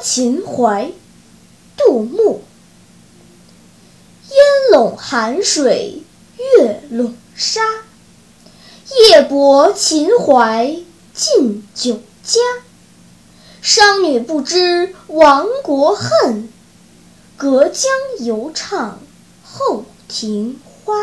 秦淮杜牧烟笼寒水月笼沙夜泊秦淮近酒家。商女不知亡国恨隔江犹唱后庭花。